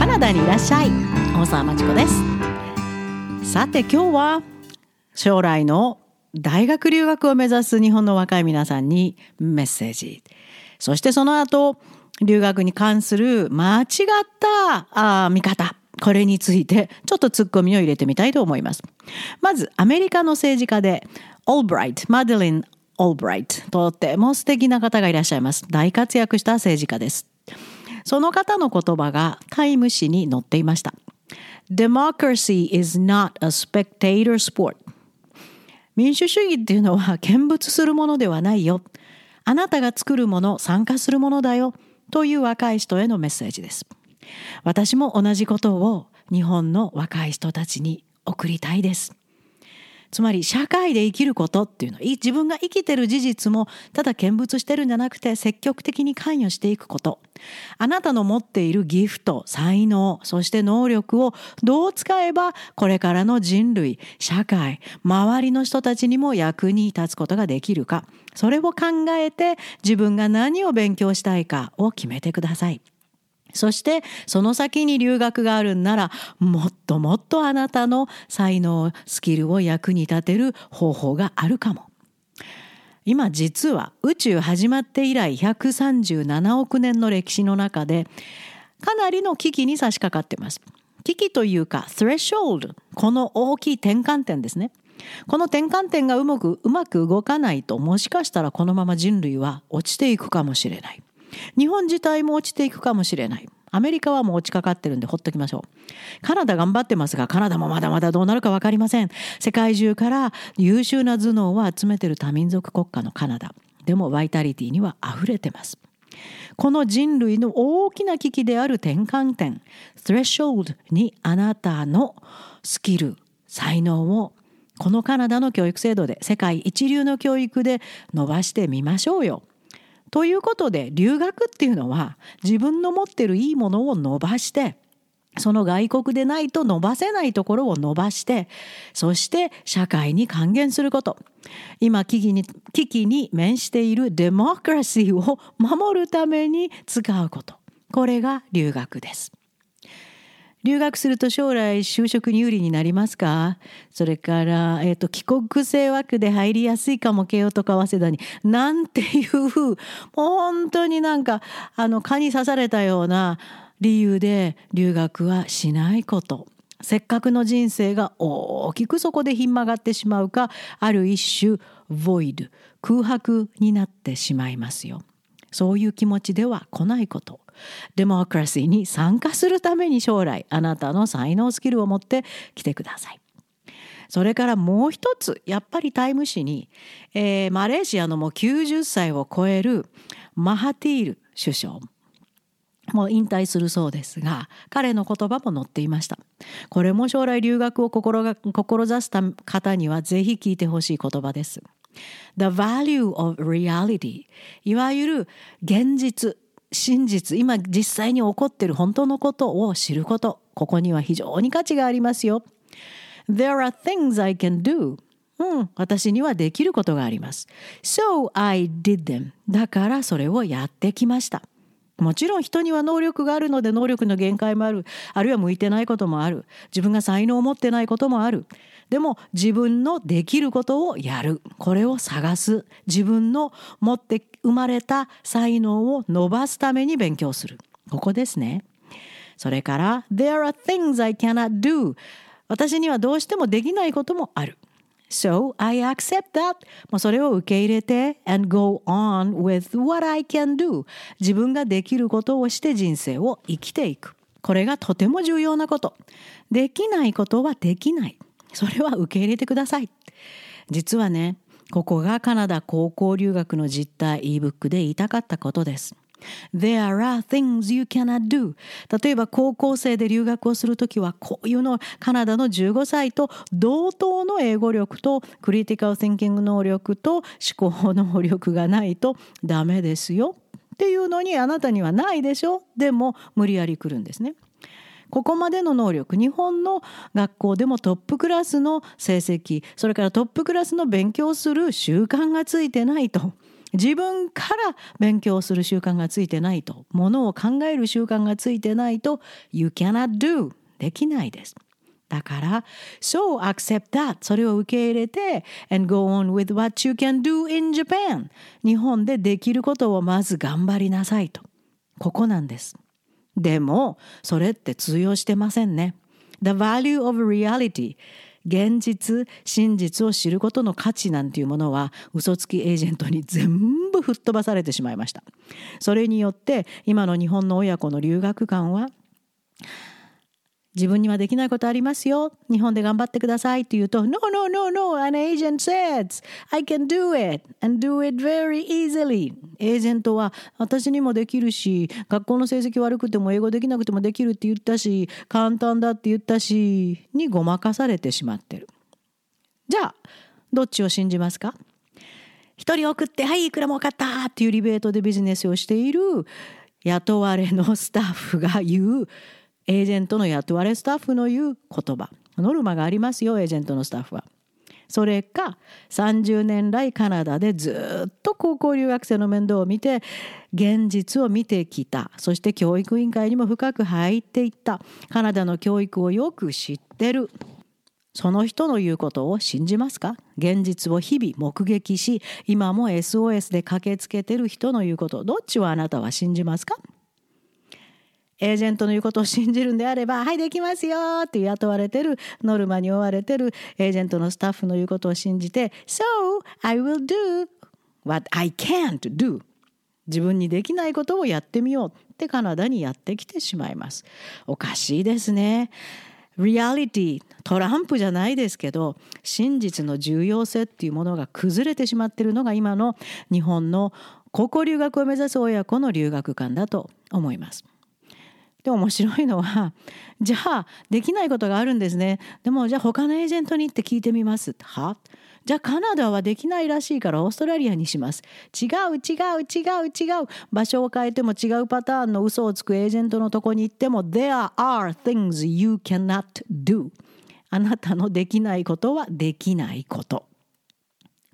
カナダにいらっしゃい。大沢まちこです。さて今日は将来の大学留学を目指す日本の若い皆さんにメッセージ。そしてその後留学に関する間違ったあ見方。これについてちょっとツッコミを入れてみたいと思います。まずアメリカの政治家でオーブライトマデリン・オーブライトとっても素敵な方がいらっしゃいます。大活躍した政治家です。その方の言葉がタイム誌に載っていました。Democracy is not a spectator sport. 民主主義っていうのは見物するものではないよ。あなたが作るもの参加するものだよ。という若い人へのメッセージです。私も同じことを日本の若い人たちに送りたいです。つまり社会で生きることっていうのは自分が生きてる事実もただ見物してるんじゃなくて積極的に関与していくことあなたの持っているギフト才能そして能力をどう使えばこれからの人類社会周りの人たちにも役に立つことができるかそれを考えて自分が何を勉強したいかを決めてください。そしてその先に留学があるんならもっともっとあなたの才能スキルを役に立てる方法があるかも。今実は宇宙始まって以来137億年の歴史の中でかなりの危機に差し掛かってます。危機というか threshold この大きい転換点ですね。この転換点がうまくうまく動かないともしかしたらこのまま人類は落ちていくかもしれない。日本自体も落ちていくかもしれない。アメリカはもう落ちかかってるんでほっときましょう。カナダ頑張ってますが、カナダもまだまだどうなるか分かりません。世界中から優秀な頭脳を集めてる多民族国家のカナダ。でもバイタリティには溢れてます。この人類の大きな危機である転換点、スレッショールにあなたのスキル、才能をこのカナダの教育制度で世界一流の教育で伸ばしてみましょうよ。ということで留学っていうのは自分の持ってるいいものを伸ばしてその外国でないと伸ばせないところを伸ばしてそして社会に還元すること今危機に危機に面しているデモクラシーを守るために使うことこれが留学です。留学すると将来就職に有利になりますか？それから、えーと、帰国生枠で入りやすいかも慶応とか早稲田になんていうもう本当になんかあの蚊に刺されたような理由で留学はしないこと。せっかくの人生が大きくそこでひん曲がってしまうかある一種 void 空白になってしまいますよ。そういう気持ちでは来ないこと。デモクラシーに参加するために将来あなたの才能スキルを持って来てください。それからもう一つやっぱりタイム誌に、えー、マレーシアのもう90歳を超えるマハティール首相。もう引退するそうですが彼の言葉も載っていました。これも将来留学を志した方にはぜひ聞いてほしい言葉です。The value of reality いわゆる現実真実今実際に起こっている本当のことを知ることここには非常に価値がありますよ There are things I can do うん、私にはできることがあります。So I did them. だからそれをやってきました。もちろん人には能力があるので能力の限界もある。あるいは向いてないこともある。自分が才能を持ってないこともある。でも自分のできることをやるこれを探す自分の持って生まれた才能を伸ばすために勉強するここですねそれから There are things I cannot do 私にはどうしてもできないこともある So I accept that. もうそれを受け入れて and go on with what I can do. 自分ができることをして人生を生きていく。これがとても重要なこと。できないことはできない。それは受け入れてください。実はね、ここがカナダ高校留学の実態 ebook で言いたかったことです。There are things you cannot do. 例えば高校生で留学をするときはこういうのカナダの15歳と同等の英語力とクリティカル・シンキング能力と思考能力がないとダメですよっていうのにあなたにはないでしょでも無理やり来るんですね。ここまでの能力日本の学校でもトップクラスの成績それからトップクラスの勉強する習慣がついてないと自分から勉強する習慣がついてないとものを考える習慣がついてないと You cannot do できないです。だから、so accept that それを受け入れて and go on with what you can do in Japan 日本でできることをまず頑張りなさいと。ここなんです。でも、それって通用してませんね。The value of reality 現実真実を知ることの価値なんていうものは嘘つきエージェントに全部吹っ飛ばされてしまいました。それによって今の日本の親子の留学観は自分にはできないことありますよ。日本で頑張ってくださいって言うと、No, no, no, no, an agent says, I can do it and do it very easily. エージェントは私にもできるし、学校の成績悪くても英語できなくてもできるって言ったし、簡単だって言ったし、にごまかされてしまってる。じゃあ、どっちを信じますか？一人送って、はい、いくら儲かったっていうリベートでビジネスをしている雇われのスタッフが言うエージェントの雇われスタッフの言う言葉。ノルマがありますよエージェントのスタッフは。それか30年来カナダでずっと高校留学生の面倒を見て現実を見てきた。そして教育委員会にも深く入っていった。カナダの教育をよく知ってる。その人の言うことを信じますか？現実を日々目撃し今も SOS で駆けつけてる人の言うこと。どっちをあなたは信じますか？エージェントの言うことを信じるんであれば、はい、できますよって雇われてる、ノルマに追われてるエージェントのスタッフの言うことを信じて、So, I will do what I can't do. 自分にできないことをやってみようってカナダにやってきてしまいます。おかしいですね。リアリティトランプじゃないですけど真実の重要性っていうものが崩れてしまっているのが今の日本の高校留学を目指す親子の留学館だと思います。で面白いのは じゃあできないことがあるんですね。でもじゃあ他のエージェントにって聞いてみます。は？じゃあカナダはできないらしいからオーストラリアにします。違う違う違う違う。場所を変えても違うパターンの嘘をつくエージェントのとこに行っても There are things you cannot do あなたのできないことはできないこと。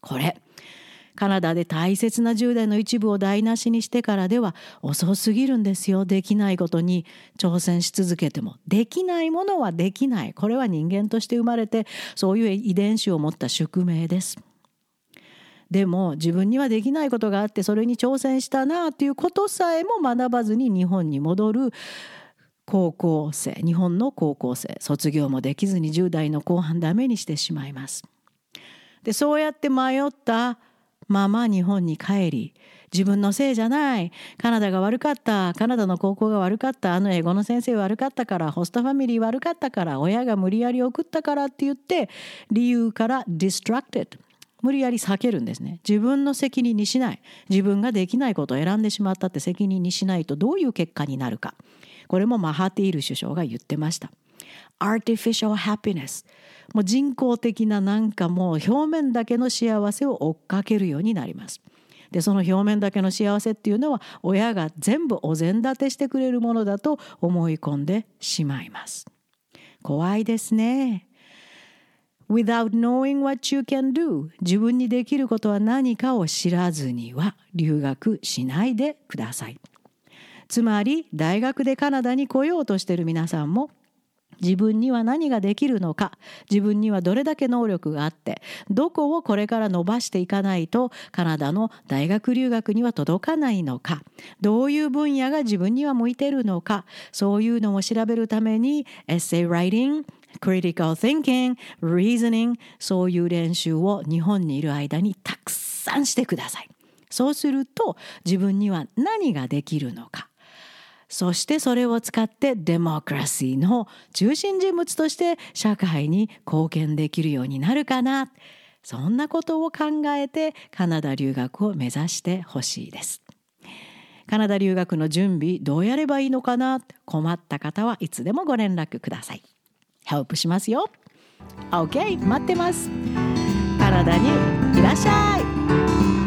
これ。カナダで大切な10代の一部を台無しにしてからでは遅すぎるんですよ。できないことに挑戦し続けてもできないものはできない。これは人間として生まれてそういう遺伝子を持った宿命です。でも自分にはできないことがあってそれに挑戦したなということさえも学ばずに日本に戻る。高校生日本の高校生卒業もできずに10代の後半ダメにしてしまいます。でそうやって迷ったまま日本に帰り自分のせいじゃない。カナダが悪かった。カナダの高校が悪かった。あの英語の先生悪かったから。ホストファミリー悪かったから。親が無理やり送ったからって言って理由から distracted 無理やり避けるんですね。自分の責任にしない。自分ができないことを選んでしまったって責任にしないとどういう結果になるか。これもマハティール首相が言ってました。Artificial happiness もう人工的ななんかもう表面だけの幸せを追っかけるようになります。でその表面だけの幸せっていうのは親が全部お膳立てしてくれるものだと思い込んでしまいます。怖いですね。Without knowing what you can do 自分にできることは何かを知らずには留学しないでください。つまり大学でカナダに来ようとしている皆さんも自分には何ができるのか自分にはどれだけ能力があってどこをこれから伸ばしていかないとカナダの大学留学には届かないのかどういう分野が自分には向いているのかそういうのを調べるためにエッセイライティング critical thinking, reasoning そういう練習を日本にいる間にたくさんしてください。そうすると自分には何ができるのかそしてそれを使ってデモクラシーの中心人物として社会に貢献できるようになるかなそんなことを考えてカナダ留学を目指してほしいです。カナダ留学の準備どうやればいいのかな？困った方はいつでもご連絡ください。ヘルプしますよ。OK 待ってます。カナダにいらっしゃい